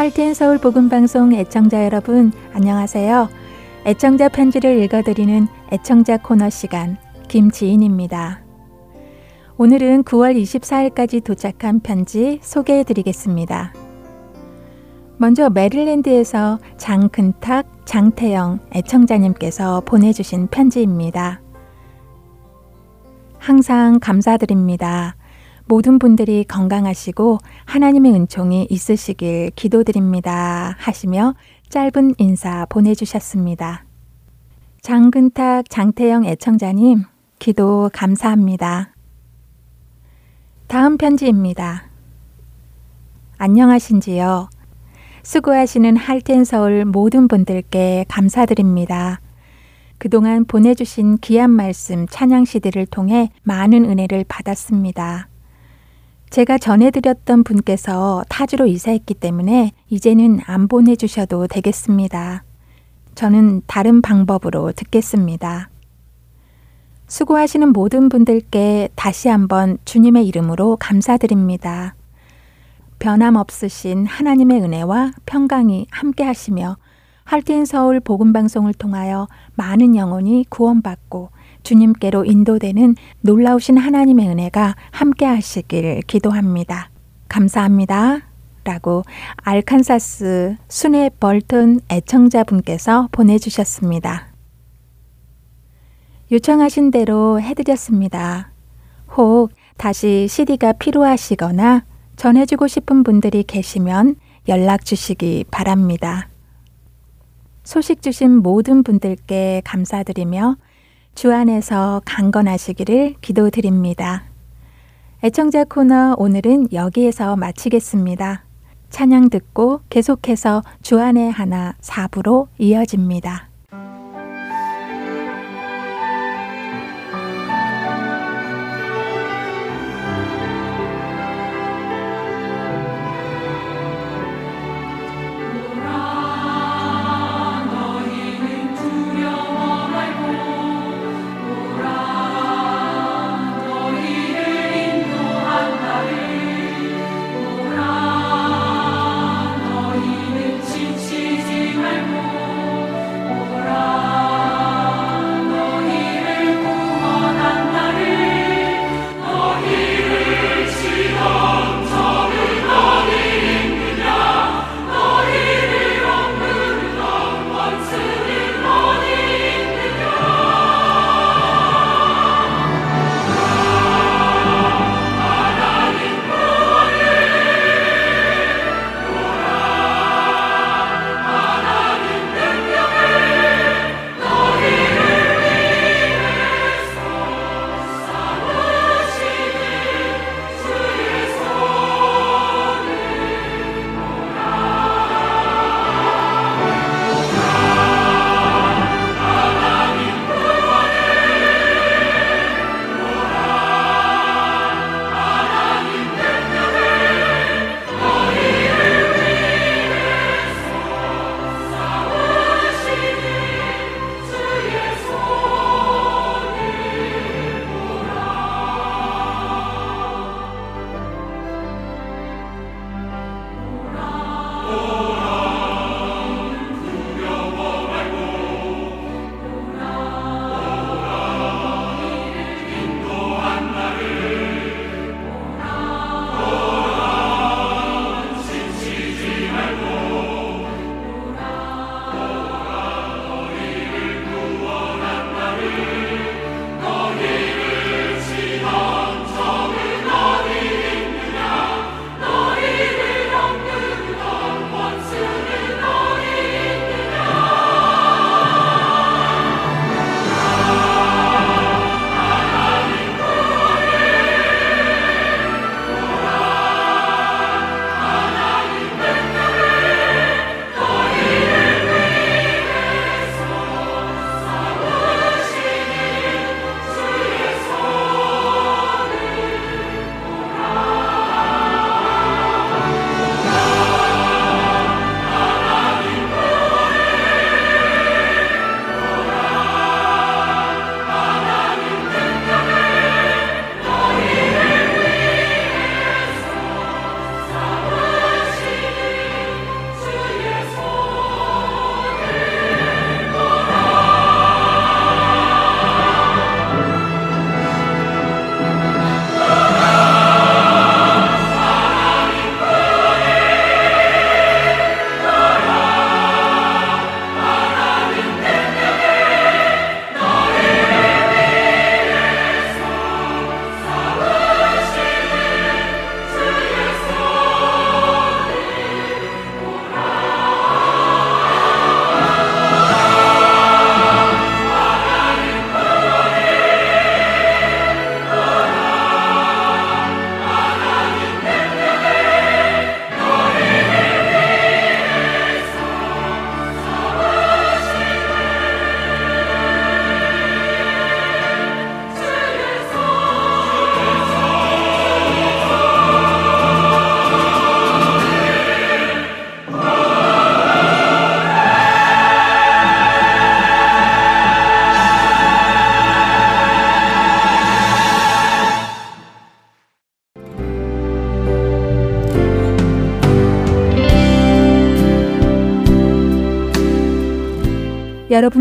할텐 서울 복음 방송 애청자 여러분 안녕하세요. 애청자 편지를 읽어드리는 애청자 코너 시간 김지인입니다. 오늘은 9월 24일까지 도착한 편지 소개해 드리겠습니다. 먼저 메릴랜드에서 장근탁, 장태영 애청자님께서 보내주신 편지입니다. 항상 감사드립니다. 모든 분들이 건강하시고 하나님의 은총이 있으시길 기도드립니다. 하시며 짧은 인사 보내주셨습니다. 장근탁, 장태영 애청자님, 기도 감사합니다. 다음 편지입니다. 안녕하신지요? 수고하시는 할텐 서울 모든 분들께 감사드립니다. 그동안 보내주신 귀한 말씀 찬양 시대를 통해 많은 은혜를 받았습니다. 제가 전해드렸던 분께서 타주로 이사했기 때문에 이제는 안 보내주셔도 되겠습니다. 저는 다른 방법으로 듣겠습니다. 수고하시는 모든 분들께 다시 한번 주님의 이름으로 감사드립니다. 변함없으신 하나님의 은혜와 평강이 함께 하시며 할텐 서울 복음 방송을 통하여 많은 영혼이 구원받고 주님께로 인도되는 놀라우신 하나님의 은혜가 함께 하시길 기도합니다. 감사합니다. 라고 알칸사스 순회 벌튼 애청자분께서 보내주셨습니다. 요청하신 대로 해드렸습니다. 혹 다시 CD가 필요하시거나 전해주고 싶은 분들이 계시면 연락 주시기 바랍니다. 소식 주신 모든 분들께 감사드리며 주 안에서 강건하시기를 기도드립니다. 애청자 코너 오늘은 여기에서 마치겠습니다. 찬양 듣고 계속해서 주안의 하나 4부로 이어집니다.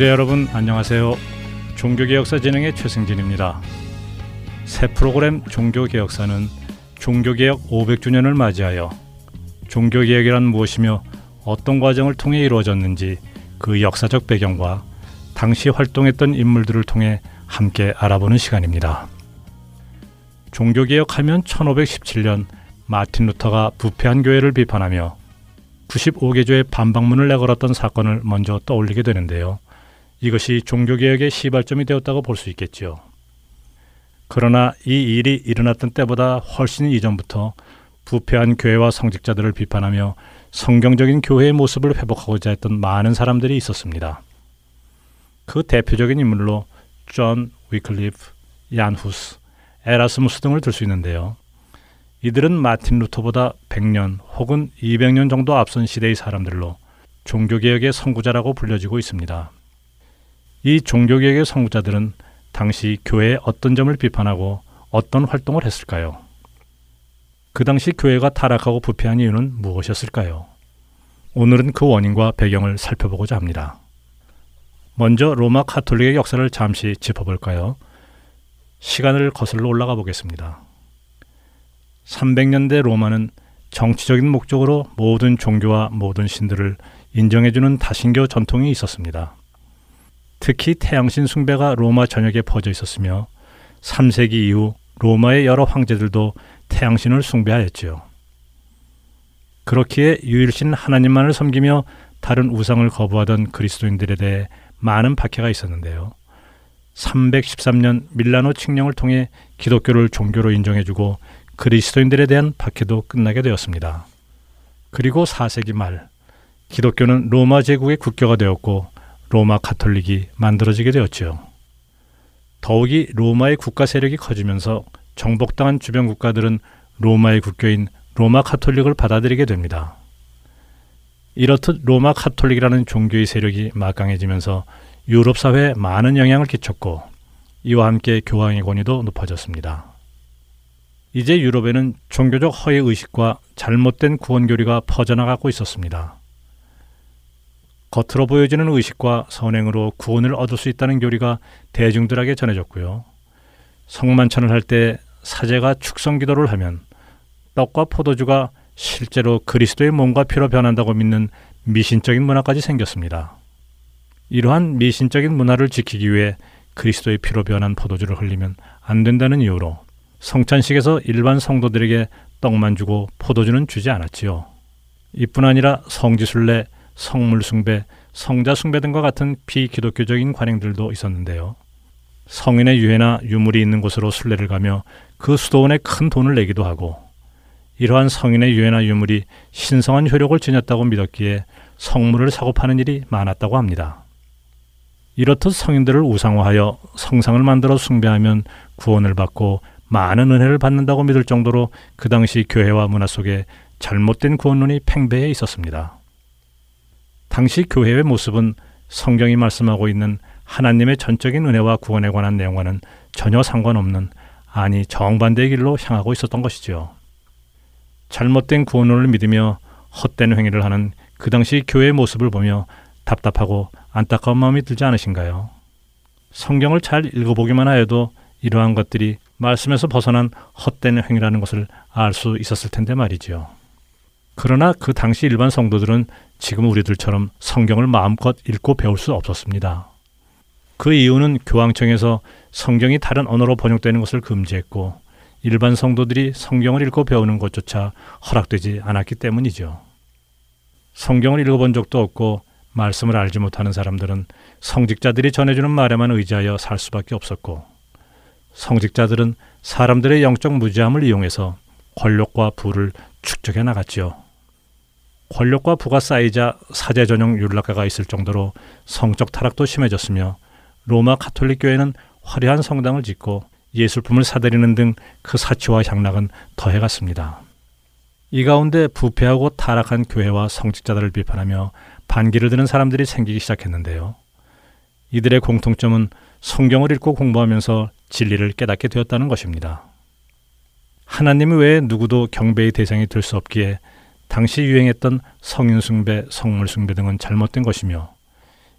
청자 여러분 안녕하세요. 종교개혁사 진행의 최승진입니다. 새 프로그램 종교개혁사는 종교개혁 500주년을 맞이하여 종교개혁이란 무엇이며 어떤 과정을 통해 이루어졌는지 그 역사적 배경과 당시 활동했던 인물들을 통해 함께 알아보는 시간입니다. 종교개혁하면 1517년 마틴 루터가 부패한 교회를 비판하며 95개조의 반박문을 내걸었던 사건을 먼저 떠올리게 되는데요. 이것이 종교개혁의 시발점이 되었다고 볼 수 있겠지요. 그러나 이 일이 일어났던 때보다 훨씬 이전부터 부패한 교회와 성직자들을 비판하며 성경적인 교회의 모습을 회복하고자 했던 많은 사람들이 있었습니다. 그 대표적인 인물로 존 위클리프, 얀 후스, 에라스무스 등을 들 수 있는데요. 이들은 마틴 루터보다 100년 혹은 200년 정도 앞선 시대의 사람들로 종교개혁의 선구자라고 불려지고 있습니다. 이 종교개혁의 선구자들은 당시 교회의 어떤 점을 비판하고 어떤 활동을 했을까요? 그 당시 교회가 타락하고 부패한 이유는 무엇이었을까요? 오늘은 그 원인과 배경을 살펴보고자 합니다. 먼저 로마 카톨릭의 역사를 잠시 짚어볼까요? 시간을 거슬러 올라가 보겠습니다. 300년대 로마는 정치적인 목적으로 모든 종교와 모든 신들을 인정해주는 다신교 전통이 있었습니다. 특히 태양신 숭배가 로마 전역에 퍼져 있었으며 3세기 이후 로마의 여러 황제들도 태양신을 숭배하였지요. 그렇기에 유일신 하나님만을 섬기며 다른 우상을 거부하던 그리스도인들에 대해 많은 박해가 있었는데요. 313년 밀라노 칙령을 통해 기독교를 종교로 인정해주고 그리스도인들에 대한 박해도 끝나게 되었습니다. 그리고 4세기 말 기독교는 로마 제국의 국교가 되었고 로마 카톨릭이 만들어지게 되었지요. 더욱이 로마의 국가 세력이 커지면서 정복당한 주변 국가들은 로마의 국교인 로마 카톨릭을 받아들이게 됩니다. 이렇듯 로마 카톨릭이라는 종교의 세력이 막강해지면서 유럽 사회에 많은 영향을 끼쳤고 이와 함께 교황의 권위도 높아졌습니다. 이제 유럽에는 종교적 허위 의식과 잘못된 구원 교리가 퍼져나가고 있었습니다. 겉으로 보여지는 의식과 선행으로 구원을 얻을 수 있다는 교리가 대중들에게 전해졌고요. 성만찬을 할 때 사제가 축성 기도를 하면 떡과 포도주가 실제로 그리스도의 몸과 피로 변한다고 믿는 미신적인 문화까지 생겼습니다. 이러한 미신적인 문화를 지키기 위해 그리스도의 피로 변한 포도주를 흘리면 안 된다는 이유로 성찬식에서 일반 성도들에게 떡만 주고 포도주는 주지 않았지요. 이뿐 아니라 성지순례, 성물 숭배, 성자 숭배 등과 같은 비기독교적인 관행들도 있었는데요. 성인의 유해나 유물이 있는 곳으로 순례를 가며 그 수도원에 큰 돈을 내기도 하고 이러한 성인의 유해나 유물이 신성한 효력을 지녔다고 믿었기에 성물을 사고 파는 일이 많았다고 합니다. 이렇듯 성인들을 우상화하여 성상을 만들어 숭배하면 구원을 받고 많은 은혜를 받는다고 믿을 정도로 그 당시 교회와 문화 속에 잘못된 구원론이 팽배해 있었습니다. 당시 교회의 모습은 성경이 말씀하고 있는 하나님의 전적인 은혜와 구원에 관한 내용과는 전혀 상관없는 아니 정반대의 길로 향하고 있었던 것이지요. 잘못된 구원론을 믿으며 헛된 행위를 하는 그 당시 교회의 모습을 보며 답답하고 안타까운 마음이 들지 않으신가요? 성경을 잘 읽어보기만 하여도 이러한 것들이 말씀에서 벗어난 헛된 행위라는 것을 알 수 있었을 텐데 말이지요. 그러나 그 당시 일반 성도들은 지금 우리들처럼 성경을 마음껏 읽고 배울 수 없었습니다. 그 이유는 교황청에서 성경이 다른 언어로 번역되는 것을 금지했고 일반 성도들이 성경을 읽고 배우는 것조차 허락되지 않았기 때문이죠. 성경을 읽어본 적도 없고 말씀을 알지 못하는 사람들은 성직자들이 전해주는 말에만 의지하여 살 수밖에 없었고 성직자들은 사람들의 영적 무지함을 이용해서 권력과 부를 축적해 나갔지요. 권력과 부가 쌓이자 사제 전용 율락가가 있을 정도로 성적 타락도 심해졌으며 로마 카톨릭 교회는 화려한 성당을 짓고 예술품을 사들이는 등 그 사치와 향락은 더해갔습니다. 이 가운데 부패하고 타락한 교회와 성직자들을 비판하며 반기를 드는 사람들이 생기기 시작했는데요. 이들의 공통점은 성경을 읽고 공부하면서 진리를 깨닫게 되었다는 것입니다. 하나님 외에 누구도 경배의 대상이 될 수 없기에 당시 유행했던 성인숭배, 성물숭배 등은 잘못된 것이며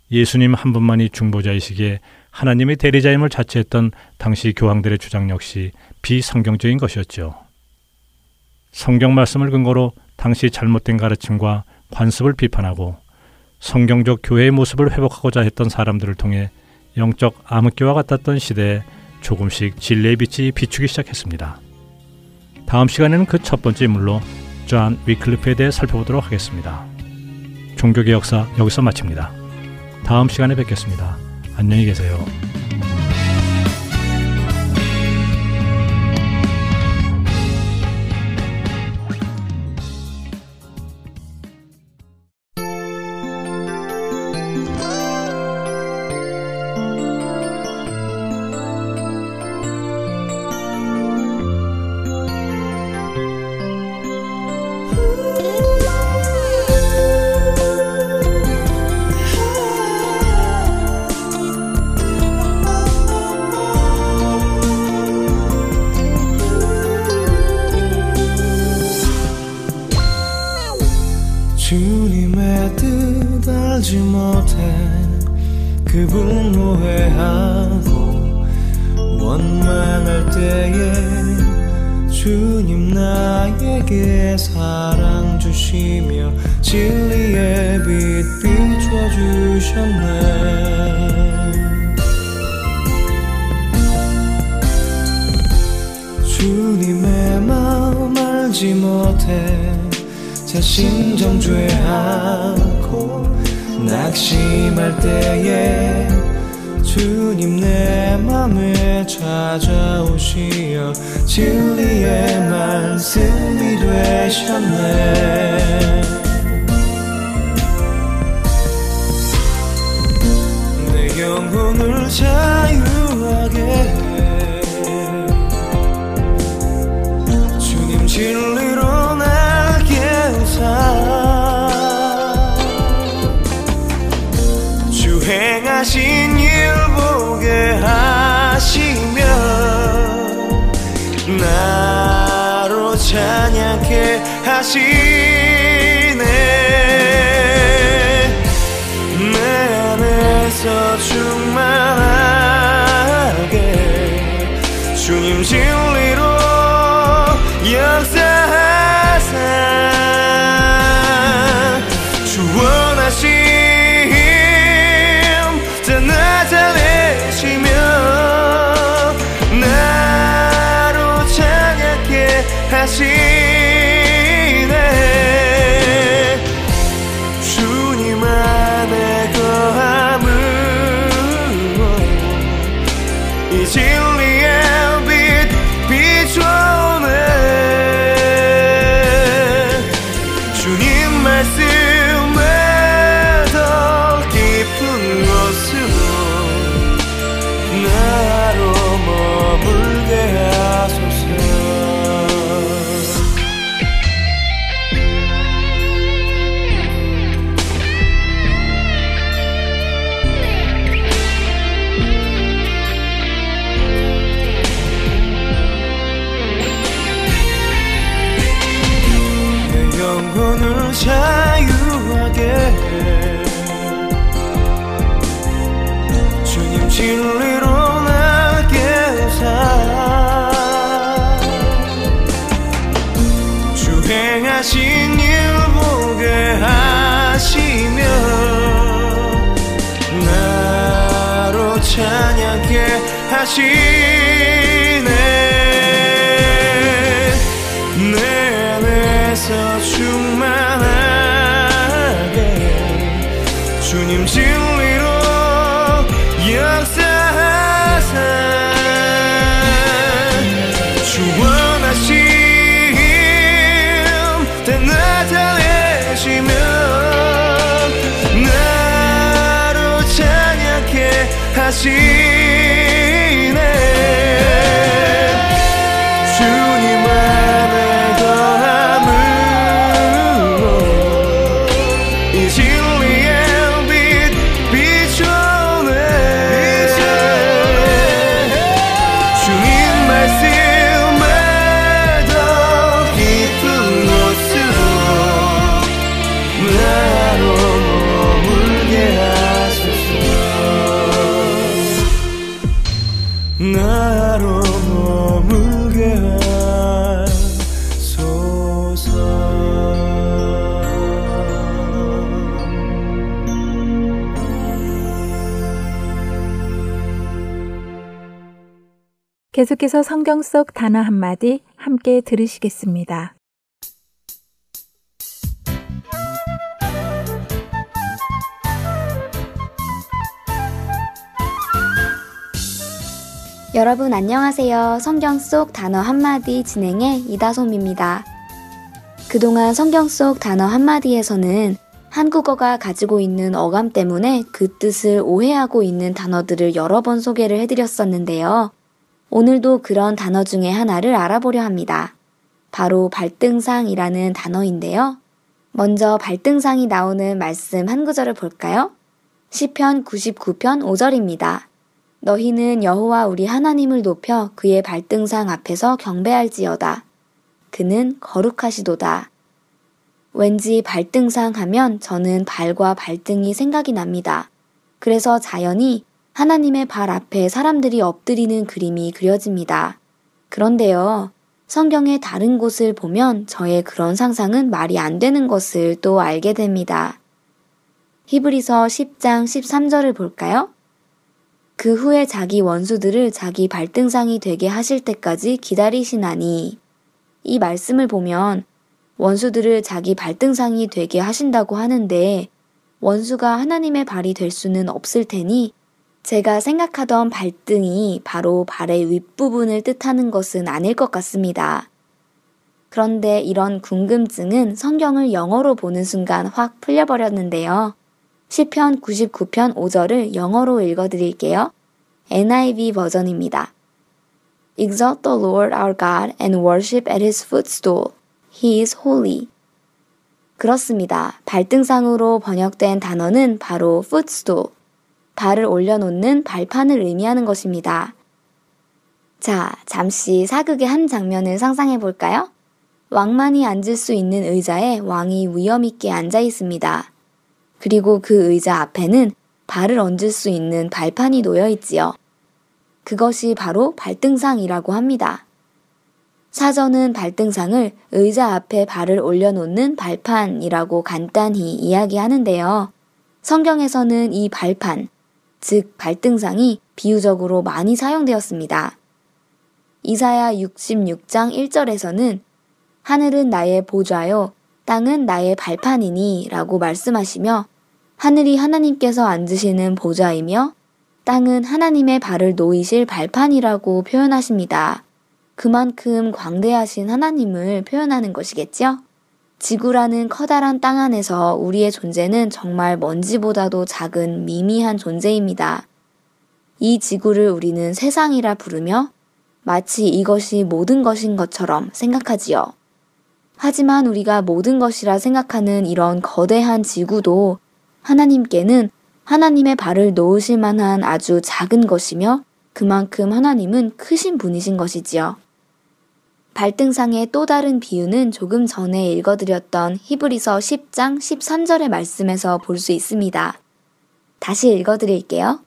예수님 한 분만이 중보자이시기에 하나님의 대리자임을 자처했던 당시 교황들의 주장 역시 비성경적인 것이었죠. 성경 말씀을 근거로 당시 잘못된 가르침과 관습을 비판하고 성경적 교회의 모습을 회복하고자 했던 사람들을 통해 영적 암흑기와 같았던 시대에 조금씩 진리의 빛이 비추기 시작했습니다. 다음 시간에는 그 첫 번째 인물로 존 위클리프에 대해 살펴보도록 하겠습니다. 종교개혁사 여기서 마칩니다. 다음 시간에 뵙겠습니다. 안녕히 계세요. 알지 못해 그분 후회하고 원망할 때에 주님 나에게 사랑 주시며 진리의 빛 비춰주셨네. 주님의 마음 알지 못해 자신 정죄하고 낙심할 때에 주님 내 맘에 찾아오시어 진리의 말씀이 되셨네. 내 영혼을 자유하게 해. 주님 진리로 날 깨우사 행하신 일 보게 하시면 나로 찬양케 하시네. 내 안에서 충만하게 주님 질 함께 하시네. 내 안에서 충만하게 주님 진리로 역사하사 주원하신 때 나타내시며 나로 찬양해 하신 계속해서 성경 속 단어 한마디 함께 들으시겠습니다. 여러분 안녕하세요. 성경 속 단어 한마디 진행의 이다솜입니다. 그동안 성경 속 단어 한마디에서는 한국어가 가지고 있는 어감 때문에 그 뜻을 오해하고 있는 단어들을 여러 번 소개를 해드렸었는데요. 오늘도 그런 단어 중에 하나를 알아보려 합니다. 바로 발등상이라는 단어인데요. 먼저 발등상이 나오는 말씀 한 구절을 볼까요? 시편 99편 5절입니다. 너희는 여호와 우리 하나님을 높여 그의 발등상 앞에서 경배할지어다. 그는 거룩하시도다. 왠지 발등상 하면 저는 발과 발등이 생각이 납니다. 그래서 자연히 하나님의 발 앞에 사람들이 엎드리는 그림이 그려집니다. 그런데요, 성경의 다른 곳을 보면 저의 그런 상상은 말이 안 되는 것을 또 알게 됩니다. 히브리서 10장 13절을 볼까요? 그 후에 자기 원수들을 자기 발등상이 되게 하실 때까지 기다리시나니 이 말씀을 보면 원수들을 자기 발등상이 되게 하신다고 하는데 원수가 하나님의 발이 될 수는 없을 테니 제가 생각하던 발등이 바로 발의 윗부분을 뜻하는 것은 아닐 것 같습니다. 그런데 이런 궁금증은 성경을 영어로 보는 순간 확 풀려버렸는데요. 시편 99편 5절을 영어로 읽어드릴게요. NIV 버전입니다. Exalt the Lord our God and worship at his footstool. He is holy. 그렇습니다. 발등상으로 번역된 단어는 바로 footstool, 발을 올려놓는 발판을 의미하는 것입니다. 자, 잠시 사극의 한 장면을 상상해 볼까요? 왕만이 앉을 수 있는 의자에 왕이 위험있게 앉아 있습니다. 그리고 그 의자 앞에는 발을 얹을 수 있는 발판이 놓여 있지요. 그것이 바로 발등상이라고 합니다. 사전은 발등상을 의자 앞에 발을 올려놓는 발판이라고 간단히 이야기하는데요. 성경에서는 이 발판, 즉 발등상이 비유적으로 많이 사용되었습니다. 이사야 66장 1절에서는 하늘은 나의 보좌요, 땅은 나의 발판이니 라고 말씀하시며 하늘이 하나님께서 앉으시는 보좌이며 땅은 하나님의 발을 놓이실 발판이라고 표현하십니다. 그만큼 광대하신 하나님을 표현하는 것이겠죠? 지구라는 커다란 땅 안에서 우리의 존재는 정말 먼지보다도 작은 미미한 존재입니다. 이 지구를 우리는 세상이라 부르며 마치 이것이 모든 것인 것처럼 생각하지요. 하지만 우리가 모든 것이라 생각하는 이런 거대한 지구도 하나님께는 하나님의 발을 놓으실 만한 아주 작은 것이며 그만큼 하나님은 크신 분이신 것이지요. 발등상의 또 다른 비유는 조금 전에 읽어드렸던 히브리서 10장 13절의 말씀에서 볼 수 있습니다. 다시 읽어드릴게요.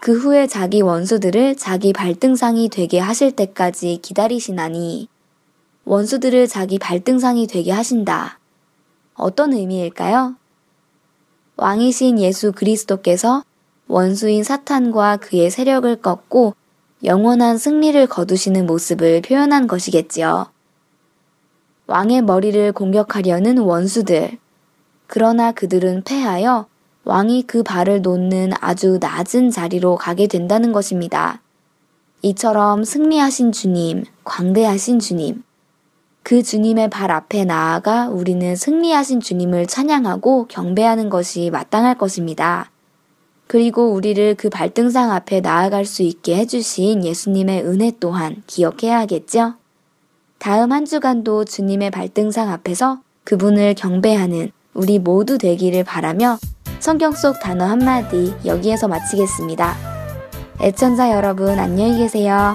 그 후에 자기 원수들을 자기 발등상이 되게 하실 때까지 기다리시나니 원수들을 자기 발등상이 되게 하신다. 어떤 의미일까요? 왕이신 예수 그리스도께서 원수인 사탄과 그의 세력을 꺾고 영원한 승리를 거두시는 모습을 표현한 것이겠지요. 왕의 머리를 공격하려는 원수들. 그러나 그들은 패하여 왕이 그 발을 놓는 아주 낮은 자리로 가게 된다는 것입니다. 이처럼 승리하신 주님, 광대하신 주님, 그 주님의 발 앞에 나아가 우리는 승리하신 주님을 찬양하고 경배하는 것이 마땅할 것입니다. 그리고 우리를 그 발등상 앞에 나아갈 수 있게 해주신 예수님의 은혜 또한 기억해야겠죠? 다음 한 주간도 주님의 발등상 앞에서 그분을 경배하는 우리 모두 되기를 바라며 성경 속 단어 한마디 여기에서 마치겠습니다. 애청자 여러분 안녕히 계세요.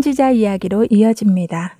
선지자 이야기로 이어집니다.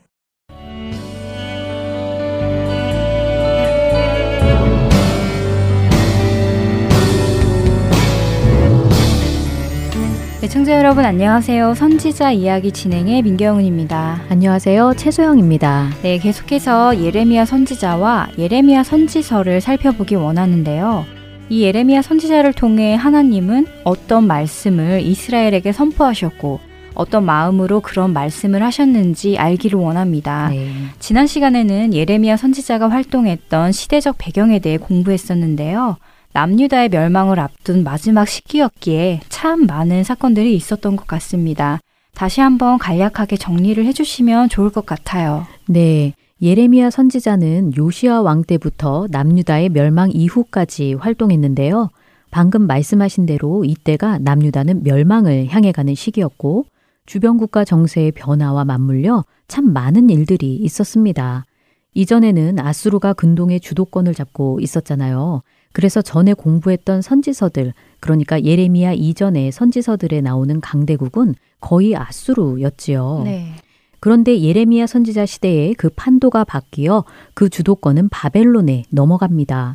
애청자 네, 여러분 안녕하세요. 선지자 이야기 진행의 민경훈입니다. 안녕하세요. 최소영입니다. 네, 계속해서 예레미야 선지자와 예레미야 선지서를 살펴보기 원하는데요. 이 예레미야 선지자를 통해 하나님은 어떤 말씀을 이스라엘에게 선포하셨고 어떤 마음으로 그런 말씀을 하셨는지 알기를 원합니다. 네. 지난 시간에는 예레미야 선지자가 활동했던 시대적 배경에 대해 공부했었는데요. 남유다의 멸망을 앞둔 마지막 시기였기에 참 많은 사건들이 있었던 것 같습니다. 다시 한번 간략하게 정리를 해주시면 좋을 것 같아요. 네. 예레미야 선지자는 요시아 왕 때부터 남유다의 멸망 이후까지 활동했는데요. 방금 말씀하신 대로 이때가 남유다는 멸망을 향해 가는 시기였고 주변 국가 정세의 변화와 맞물려 참 많은 일들이 있었습니다. 이전에는 아수르가 근동의 주도권을 잡고 있었잖아요. 그래서 전에 공부했던 선지서들, 그러니까 예레미야 이전의 선지서들에 나오는 강대국은 거의 아수르였지요. 네. 그런데 예레미야 선지자 시대에 그 판도가 바뀌어 그 주도권은 바벨론에 넘어갑니다.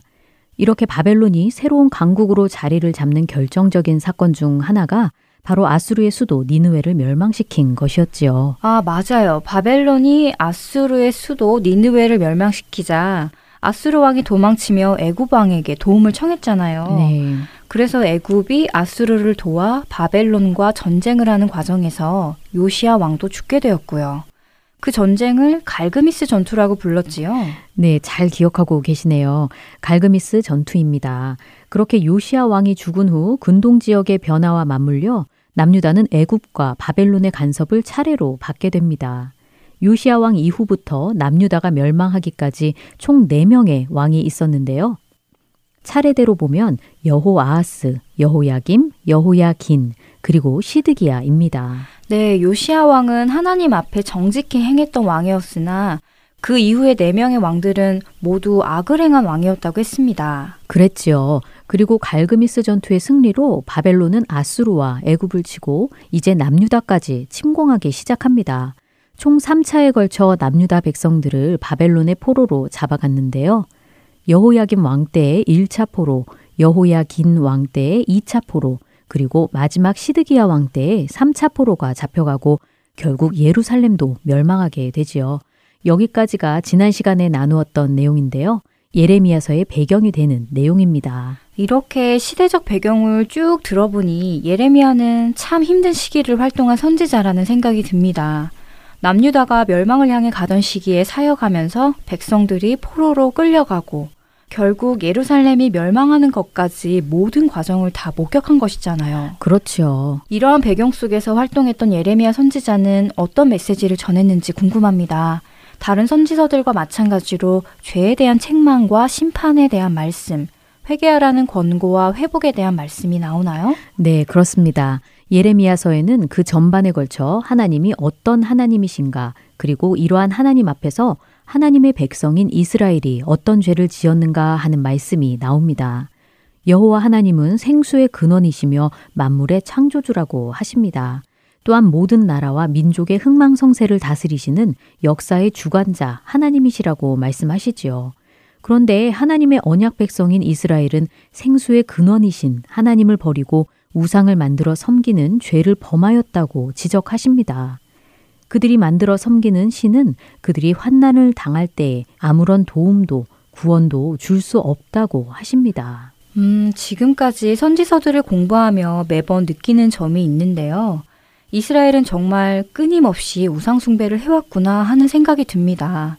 이렇게 바벨론이 새로운 강국으로 자리를 잡는 결정적인 사건 중 하나가 바로 아수르의 수도 니느웨를 멸망시킨 것이었지요. 아, 맞아요. 바벨론이 아수르의 수도 니느웨를 멸망시키자 아수르 왕이 도망치며 애굽 왕에게 도움을 청했잖아요. 네. 그래서 애굽이 아수르를 도와 바벨론과 전쟁을 하는 과정에서 요시아 왕도 죽게 되었고요. 그 전쟁을 갈그미스 전투라고 불렀지요. 네, 잘 기억하고 계시네요. 갈그미스 전투입니다. 그렇게 요시아 왕이 죽은 후 근동 지역의 변화와 맞물려 남유다는 애굽과 바벨론의 간섭을 차례로 받게 됩니다. 요시아 왕 이후부터 남유다가 멸망하기까지 총 4명의 왕이 있었는데요. 차례대로 보면 여호아하스, 여호야김, 여호야긴, 그리고 시드기야입니다. 네, 요시아 왕은 하나님 앞에 정직히 행했던 왕이었으나 그 이후에 네 명의 왕들은 모두 악을 행한 왕이었다고 했습니다. 그랬지요. 그리고 갈그미스 전투의 승리로 바벨론은 아수르와 애굽을 치고 이제 남유다까지 침공하기 시작합니다. 총 3차에 걸쳐 남유다 백성들을 바벨론의 포로로 잡아갔는데요. 여호야김 왕 때의 1차 포로, 여호야긴 왕 때의 2차 포로, 그리고 마지막 시드기야 왕 때의 3차 포로가 잡혀가고 결국 예루살렘도 멸망하게 되지요. 여기까지가 지난 시간에 나누었던 내용인데요. 예레미야서의 배경이 되는 내용입니다. 이렇게 시대적 배경을 쭉 들어보니 예레미야는 참 힘든 시기를 활동한 선지자라는 생각이 듭니다. 남유다가 멸망을 향해 가던 시기에 사역하면서 백성들이 포로로 끌려가고 결국 예루살렘이 멸망하는 것까지 모든 과정을 다 목격한 것이잖아요. 그렇죠. 이러한 배경 속에서 활동했던 예레미야 선지자는 어떤 메시지를 전했는지 궁금합니다. 다른 선지서들과 마찬가지로 죄에 대한 책망과 심판에 대한 말씀, 회개하라는 권고와 회복에 대한 말씀이 나오나요? 네, 그렇습니다. 예레미야서에는 그 전반에 걸쳐 하나님이 어떤 하나님이신가, 그리고 이러한 하나님 앞에서 하나님의 백성인 이스라엘이 어떤 죄를 지었는가 하는 말씀이 나옵니다. 여호와 하나님은 생수의 근원이시며 만물의 창조주라고 하십니다. 또한 모든 나라와 민족의 흥망성쇠를 다스리시는 역사의 주관자 하나님이시라고 말씀하시지요. 그런데 하나님의 언약 백성인 이스라엘은 생수의 근원이신 하나님을 버리고 우상을 만들어 섬기는 죄를 범하였다고 지적하십니다. 그들이 만들어 섬기는 신은 그들이 환난을 당할 때에 아무런 도움도 구원도 줄 수 없다고 하십니다. 음, 지금까지 선지서들을 공부하며 매번 느끼는 점이 있는데요. 이스라엘은 정말 끊임없이 우상숭배를 해왔구나 하는 생각이 듭니다.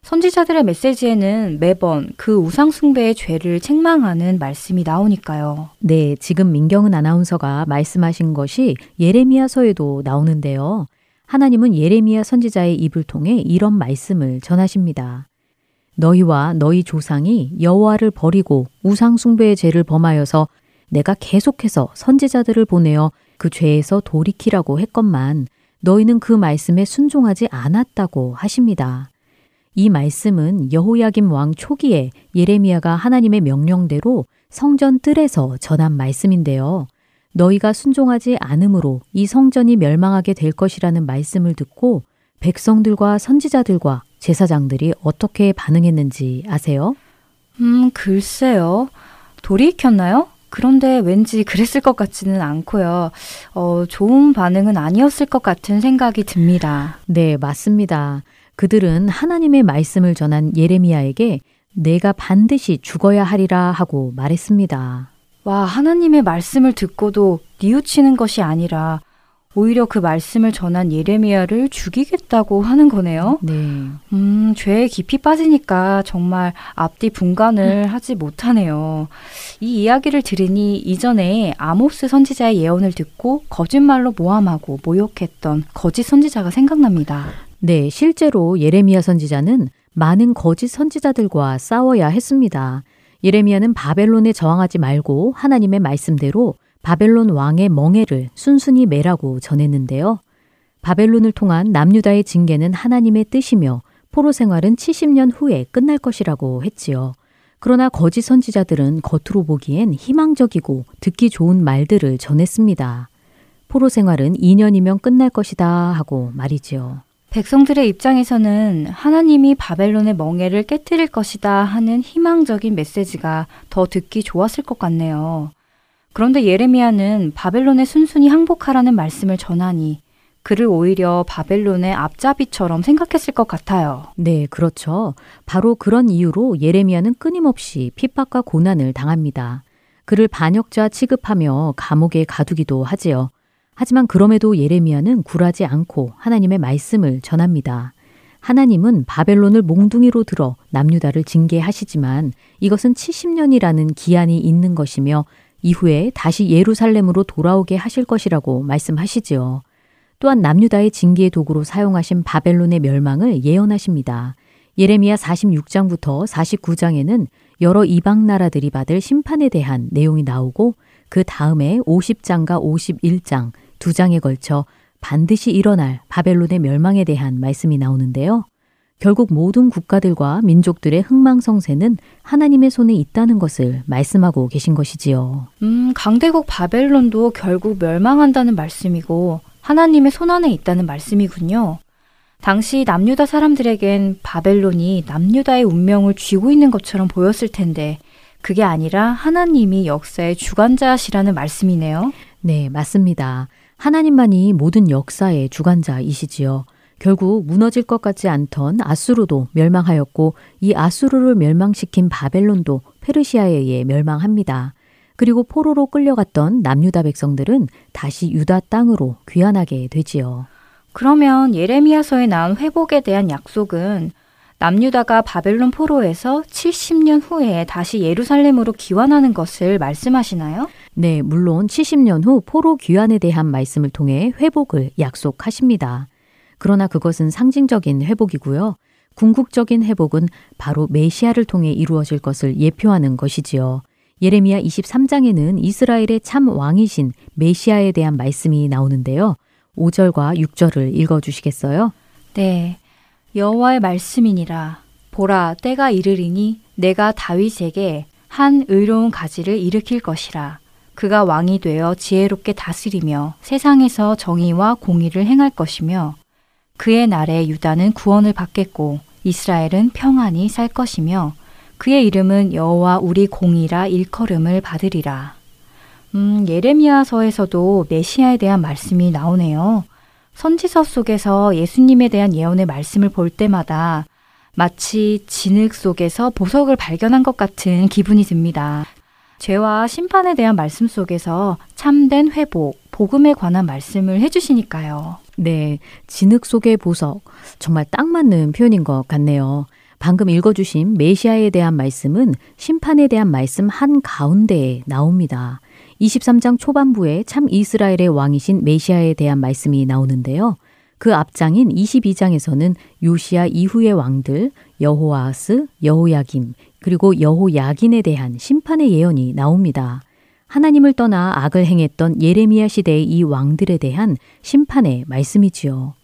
선지자들의 메시지에는 매번 그 우상숭배의 죄를 책망하는 말씀이 나오니까요. 네, 지금 민경은 아나운서가 말씀하신 것이 예레미야서에도 나오는데요. 하나님은 예레미야 선지자의 입을 통해 이런 말씀을 전하십니다. 너희와 너희 조상이 여호와를 버리고 우상 숭배의 죄를 범하여서 내가 계속해서 선지자들을 보내어 그 죄에서 돌이키라고 했건만 너희는 그 말씀에 순종하지 않았다고 하십니다. 이 말씀은 여호야김 왕 초기에 예레미야가 하나님의 명령대로 성전 뜰에서 전한 말씀인데요. 너희가 순종하지 않으므로 이 성전이 멸망하게 될 것이라는 말씀을 듣고 백성들과 선지자들과 제사장들이 어떻게 반응했는지 아세요? 음, 글쎄요. 돌이 익혔나요? 그런데 왠지 그랬을 것 같지는 않고요. 어, 좋은 반응은 아니었을 것 같은 생각이 듭니다. 네, 맞습니다. 그들은 하나님의 말씀을 전한 예레미야에게 내가 반드시 죽어야 하리라 하고 말했습니다. 와, 하나님의 말씀을 듣고도 뉘우치는 것이 아니라 오히려 그 말씀을 전한 예레미야를 죽이겠다고 하는 거네요. 네. 음, 죄에 깊이 빠지니까 정말 앞뒤 분간을 음. 하지 못하네요. 이 이야기를 들으니 이전에 아모스 선지자의 예언을 듣고 거짓말로 모함하고 모욕했던 거짓 선지자가 생각납니다. 네, 실제로 예레미야 선지자는 많은 거짓 선지자들과 싸워야 했습니다. 예레미야는 바벨론에 저항하지 말고 하나님의 말씀대로 바벨론 왕의 멍해를 순순히 매라고 전했는데요. 바벨론을 통한 남유다의 징계는 하나님의 뜻이며 포로 생활은 70년 후에 끝날 것이라고 했지요. 그러나 거짓 선지자들은 겉으로 보기엔 희망적이고 듣기 좋은 말들을 전했습니다. 포로 생활은 2년이면 끝날 것이다 하고 말이지요. 백성들의 입장에서는 하나님이 바벨론의 멍해를 깨뜨릴 것이다 하는 희망적인 메시지가 더 듣기 좋았을 것 같네요. 그런데 예레미야는 바벨론에 순순히 항복하라는 말씀을 전하니 그를 오히려 바벨론의 앞잡이처럼 생각했을 것 같아요. 네, 그렇죠. 바로 그런 이유로 예레미야는 끊임없이 핍박과 고난을 당합니다. 그를 반역자 취급하며 감옥에 가두기도 하지요. 하지만 그럼에도 예레미야는 굴하지 않고 하나님의 말씀을 전합니다. 하나님은 바벨론을 몽둥이로 들어 남유다를 징계하시지만 이것은 70년이라는 기한이 있는 것이며 이후에 다시 예루살렘으로 돌아오게 하실 것이라고 말씀하시지요. 또한 남유다의 징계의 도구로 사용하신 바벨론의 멸망을 예언하십니다. 예레미야 46장부터 49장에는 여러 이방 나라들이 받을 심판에 대한 내용이 나오고 그 다음에 50장과 51장 두 장에 걸쳐 반드시 일어날 바벨론의 멸망에 대한 말씀이 나오는데요. 결국 모든 국가들과 민족들의 흥망성쇠는 하나님의 손에 있다는 것을 말씀하고 계신 것이지요. 음, 강대국 바벨론도 결국 멸망한다는 말씀이고 하나님의 손 안에 있다는 말씀이군요. 당시 남유다 사람들에겐 바벨론이 남유다의 운명을 쥐고 있는 것처럼 보였을 텐데 그게 아니라 하나님이 역사의 주관자시라는 말씀이네요. 네, 맞습니다. 하나님만이 모든 역사의 주관자이시지요. 결국 무너질 것 같지 않던 아수르도 멸망하였고 이 아수르를 멸망시킨 바벨론도 페르시아에 의해 멸망합니다. 그리고 포로로 끌려갔던 남유다 백성들은 다시 유다 땅으로 귀환하게 되지요. 그러면 예레미야서에 나온 회복에 대한 약속은 남유다가 바벨론 포로에서 70년 후에 다시 예루살렘으로 귀환하는 것을 말씀하시나요? 네, 물론 70년 후 포로 귀환에 대한 말씀을 통해 회복을 약속하십니다. 그러나 그것은 상징적인 회복이고요. 궁극적인 회복은 바로 메시아를 통해 이루어질 것을 예표하는 것이지요. 예레미야 23장에는 이스라엘의 참 왕이신 메시아에 대한 말씀이 나오는데요. 5절과 6절을 읽어 주시겠어요? 네. 여호와의 말씀이니라 보라 때가 이르리니 내가 다윗에게 한 의로운 가지를 일으킬 것이라 그가 왕이 되어 지혜롭게 다스리며 세상에서 정의와 공의를 행할 것이며 그의 날에 유다는 구원을 받겠고 이스라엘은 평안히 살 것이며 그의 이름은 여호와 우리 공이라 일컬음을 받으리라. 음, 예레미야서에서도 메시아에 대한 말씀이 나오네요. 선지서 속에서 예수님에 대한 예언의 말씀을 볼 때마다 마치 진흙 속에서 보석을 발견한 것 같은 기분이 듭니다. 죄와 심판에 대한 말씀 속에서 참된 회복, 복음에 관한 말씀을 해주시니까요. 네, 진흙 속의 보석. 정말 딱 맞는 표현인 것 같네요. 방금 읽어주신 메시아에 대한 말씀은 심판에 대한 말씀 한 가운데에 나옵니다. 23장 초반부에 참 이스라엘의 왕이신 메시아에 대한 말씀이 나오는데요. 그 앞장인 22장에서는 요시아 이후의 왕들 여호아스, 여호야김, 그리고 여호야긴에 대한 심판의 예언이 나옵니다. 하나님을 떠나 악을 행했던 예레미야 시대의 이 왕들에 대한 심판의 말씀이지요.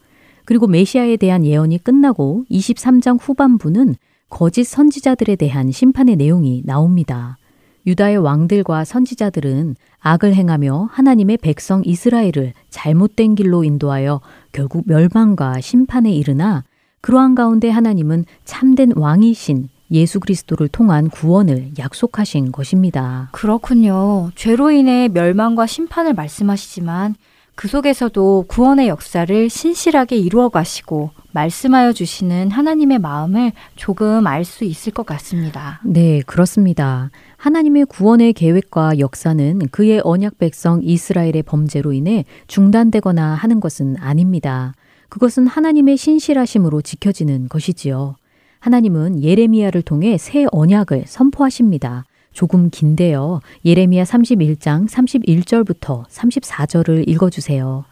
그리고 메시아에 대한 예언이 끝나고 23장 후반부는 거짓 선지자들에 대한 심판의 내용이 나옵니다. 유다의 왕들과 선지자들은 악을 행하며 하나님의 백성 이스라엘을 잘못된 길로 인도하여 결국 멸망과 심판에 이르나 그러한 가운데 하나님은 참된 왕이신 예수 그리스도를 통한 구원을 약속하신 것입니다. 그렇군요. 죄로 인해 멸망과 심판을 말씀하시지만 그 속에서도 구원의 역사를 신실하게 이루어 가시고 말씀하여 주시는 하나님의 마음을 조금 알 수 있을 것 같습니다. 네, 그렇습니다. 하나님의 구원의 계획과 역사는 그의 언약 백성 이스라엘의 범죄로 인해 중단되거나 하는 것은 아닙니다. 그것은 하나님의 신실하심으로 지켜지는 것이지요. 하나님은 예레미야를 통해 새 언약을 선포하십니다. 조금 긴데요. 예레미야 31장 31절부터 34절을 읽어 주세요.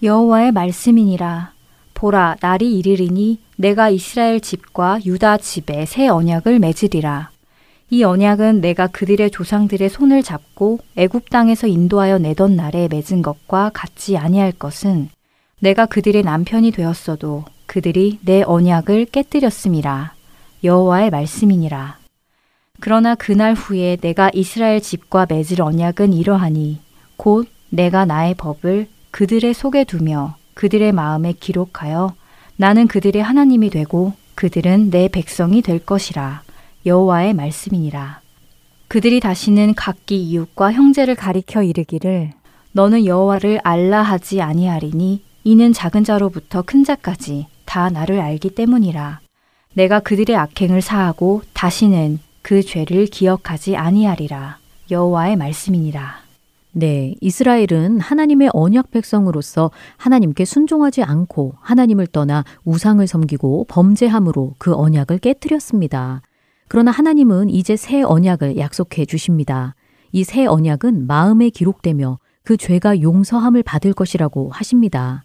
여호와의 말씀이니라. 보라, 날이 이르리니 내가 이스라엘 집과 유다 집에 새 언약을 맺으리라. 이 언약은 내가 그들의 조상들의 손을 잡고 애굽 땅에서 인도하여 내던 날에 맺은 것과 같지 아니할 것은 내가 그들의 남편이 되었어도 그들이 내 언약을 깨뜨렸음이라. 여호와의 말씀이니라. 그러나 그날 후에 내가 이스라엘 집과 맺을 언약은 이러하니 곧 내가 나의 법을 그들의 속에 두며 그들의 마음에 기록하여 나는 그들의 하나님이 되고 그들은 내 백성이 될 것이라 여호와의 말씀이니라. 그들이 다시는 각기 이웃과 형제를 가리켜 이르기를 너는 여호와를 알라 하지 아니하리니 이는 작은 자로부터 큰 자까지 다 나를 알기 때문이라. 내가 그들의 악행을 사하고 다시는 그 죄를 기억하지 아니하리라. 여호와의 말씀이니라. 네, 이스라엘은 하나님의 언약 백성으로서 하나님께 순종하지 않고 하나님을 떠나 우상을 섬기고 범죄함으로 그 언약을 깨뜨렸습니다. 그러나 하나님은 이제 새 언약을 약속해 주십니다. 이 새 언약은 마음에 기록되며 그 죄가 용서함을 받을 것이라고 하십니다.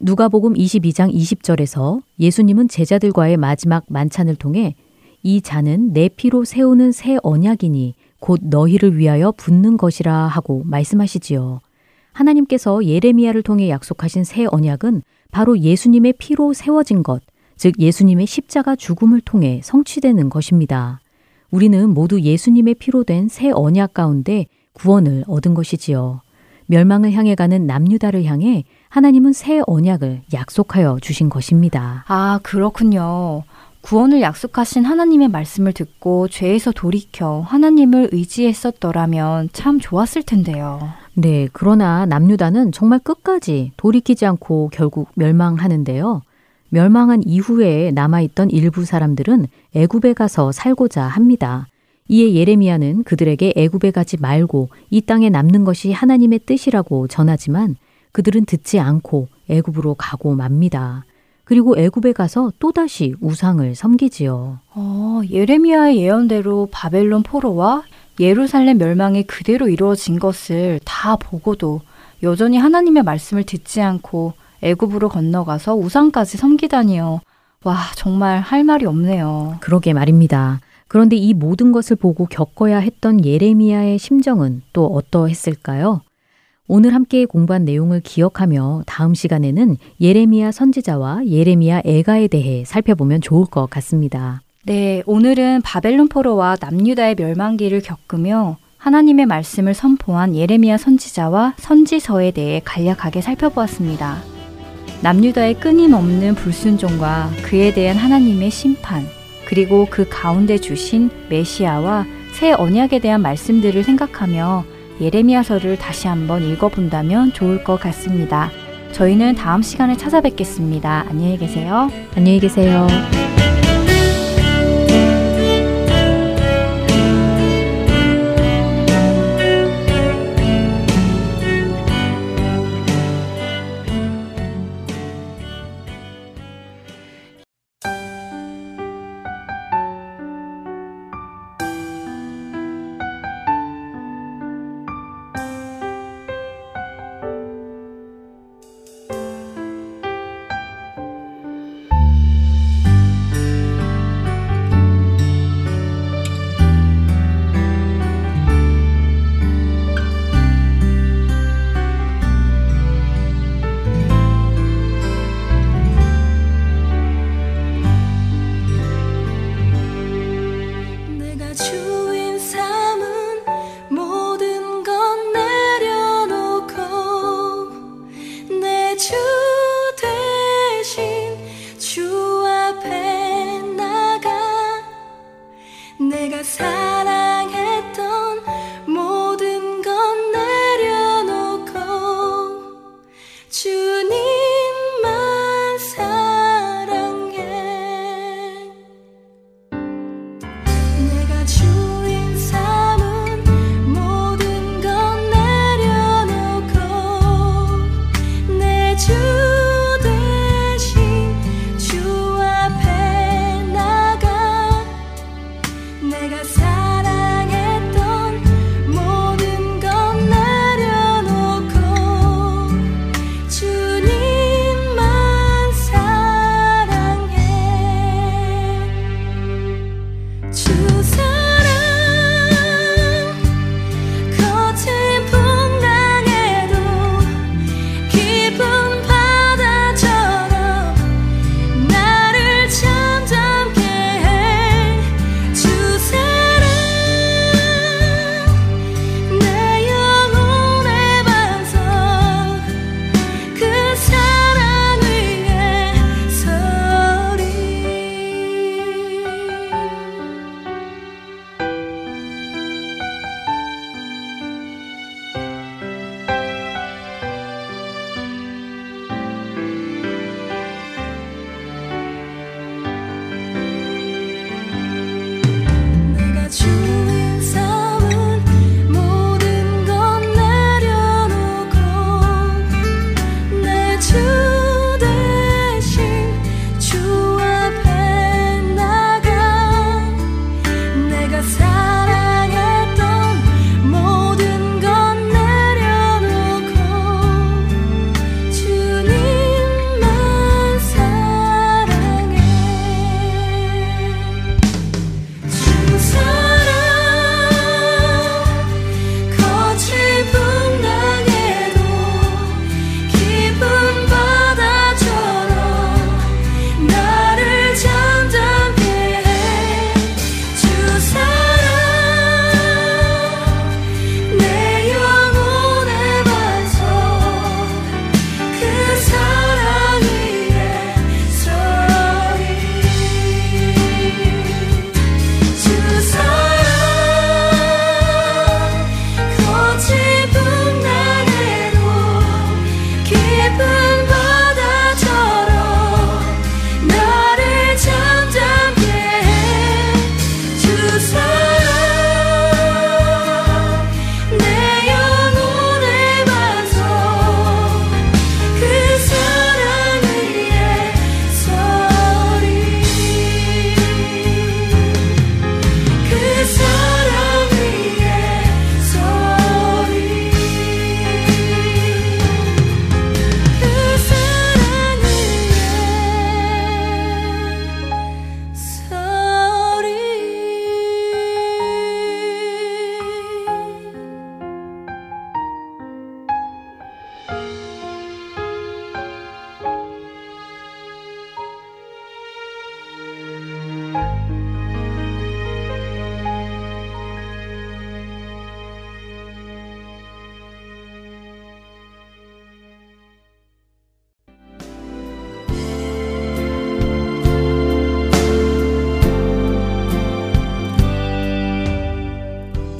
누가복음 22장 20절에서 예수님은 제자들과의 마지막 만찬을 통해 이 잔은 내 피로 세우는 새 언약이니 곧 너희를 위하여 붓는 것이라 하고 말씀하시지요. 하나님께서 예레미야를 통해 약속하신 새 언약은 바로 예수님의 피로 세워진 것, 즉 예수님의 십자가 죽음을 통해 성취되는 것입니다. 우리는 모두 예수님의 피로 된 새 언약 가운데 구원을 얻은 것이지요. 멸망을 향해 가는 남유다를 향해 하나님은 새 언약을 약속하여 주신 것입니다. 아, 그렇군요. 구원을 약속하신 하나님의 말씀을 듣고 죄에서 돌이켜 하나님을 의지했었더라면 참 좋았을 텐데요. 네, 그러나 남유다는 정말 끝까지 돌이키지 않고 결국 멸망하는데요. 멸망한 이후에 남아있던 일부 사람들은 애굽에 가서 살고자 합니다. 이에 예레미야는 그들에게 애굽에 가지 말고 이 땅에 남는 것이 하나님의 뜻이라고 전하지만 그들은 듣지 않고 애굽으로 가고 맙니다. 그리고 애굽에 가서 또다시 우상을 섬기지요. 어, 예레미야의 예언대로 바벨론 포로와 예루살렘 멸망이 그대로 이루어진 것을 다 보고도 여전히 하나님의 말씀을 듣지 않고 애굽으로 건너가서 우상까지 섬기다니요. 와, 정말 할 말이 없네요. 그러게 말입니다. 그런데 이 모든 것을 보고 겪어야 했던 예레미야의 심정은 또 어떠했을까요? 오늘 함께 공부한 내용을 기억하며 다음 시간에는 예레미야 선지자와 예레미야 애가에 대해 살펴보면 좋을 것 같습니다. 네, 오늘은 바벨론 포로와 남유다의 멸망기를 겪으며 하나님의 말씀을 선포한 예레미야 선지자와 선지서에 대해 간략하게 살펴보았습니다. 남유다의 끊임없는 불순종과 그에 대한 하나님의 심판, 그리고 그 가운데 주신 메시아와 새 언약에 대한 말씀들을 생각하며 예레미야서를 다시 한번 읽어본다면 좋을 것 같습니다. 저희는 다음 시간에 찾아뵙겠습니다. 안녕히 계세요. 안녕히 계세요.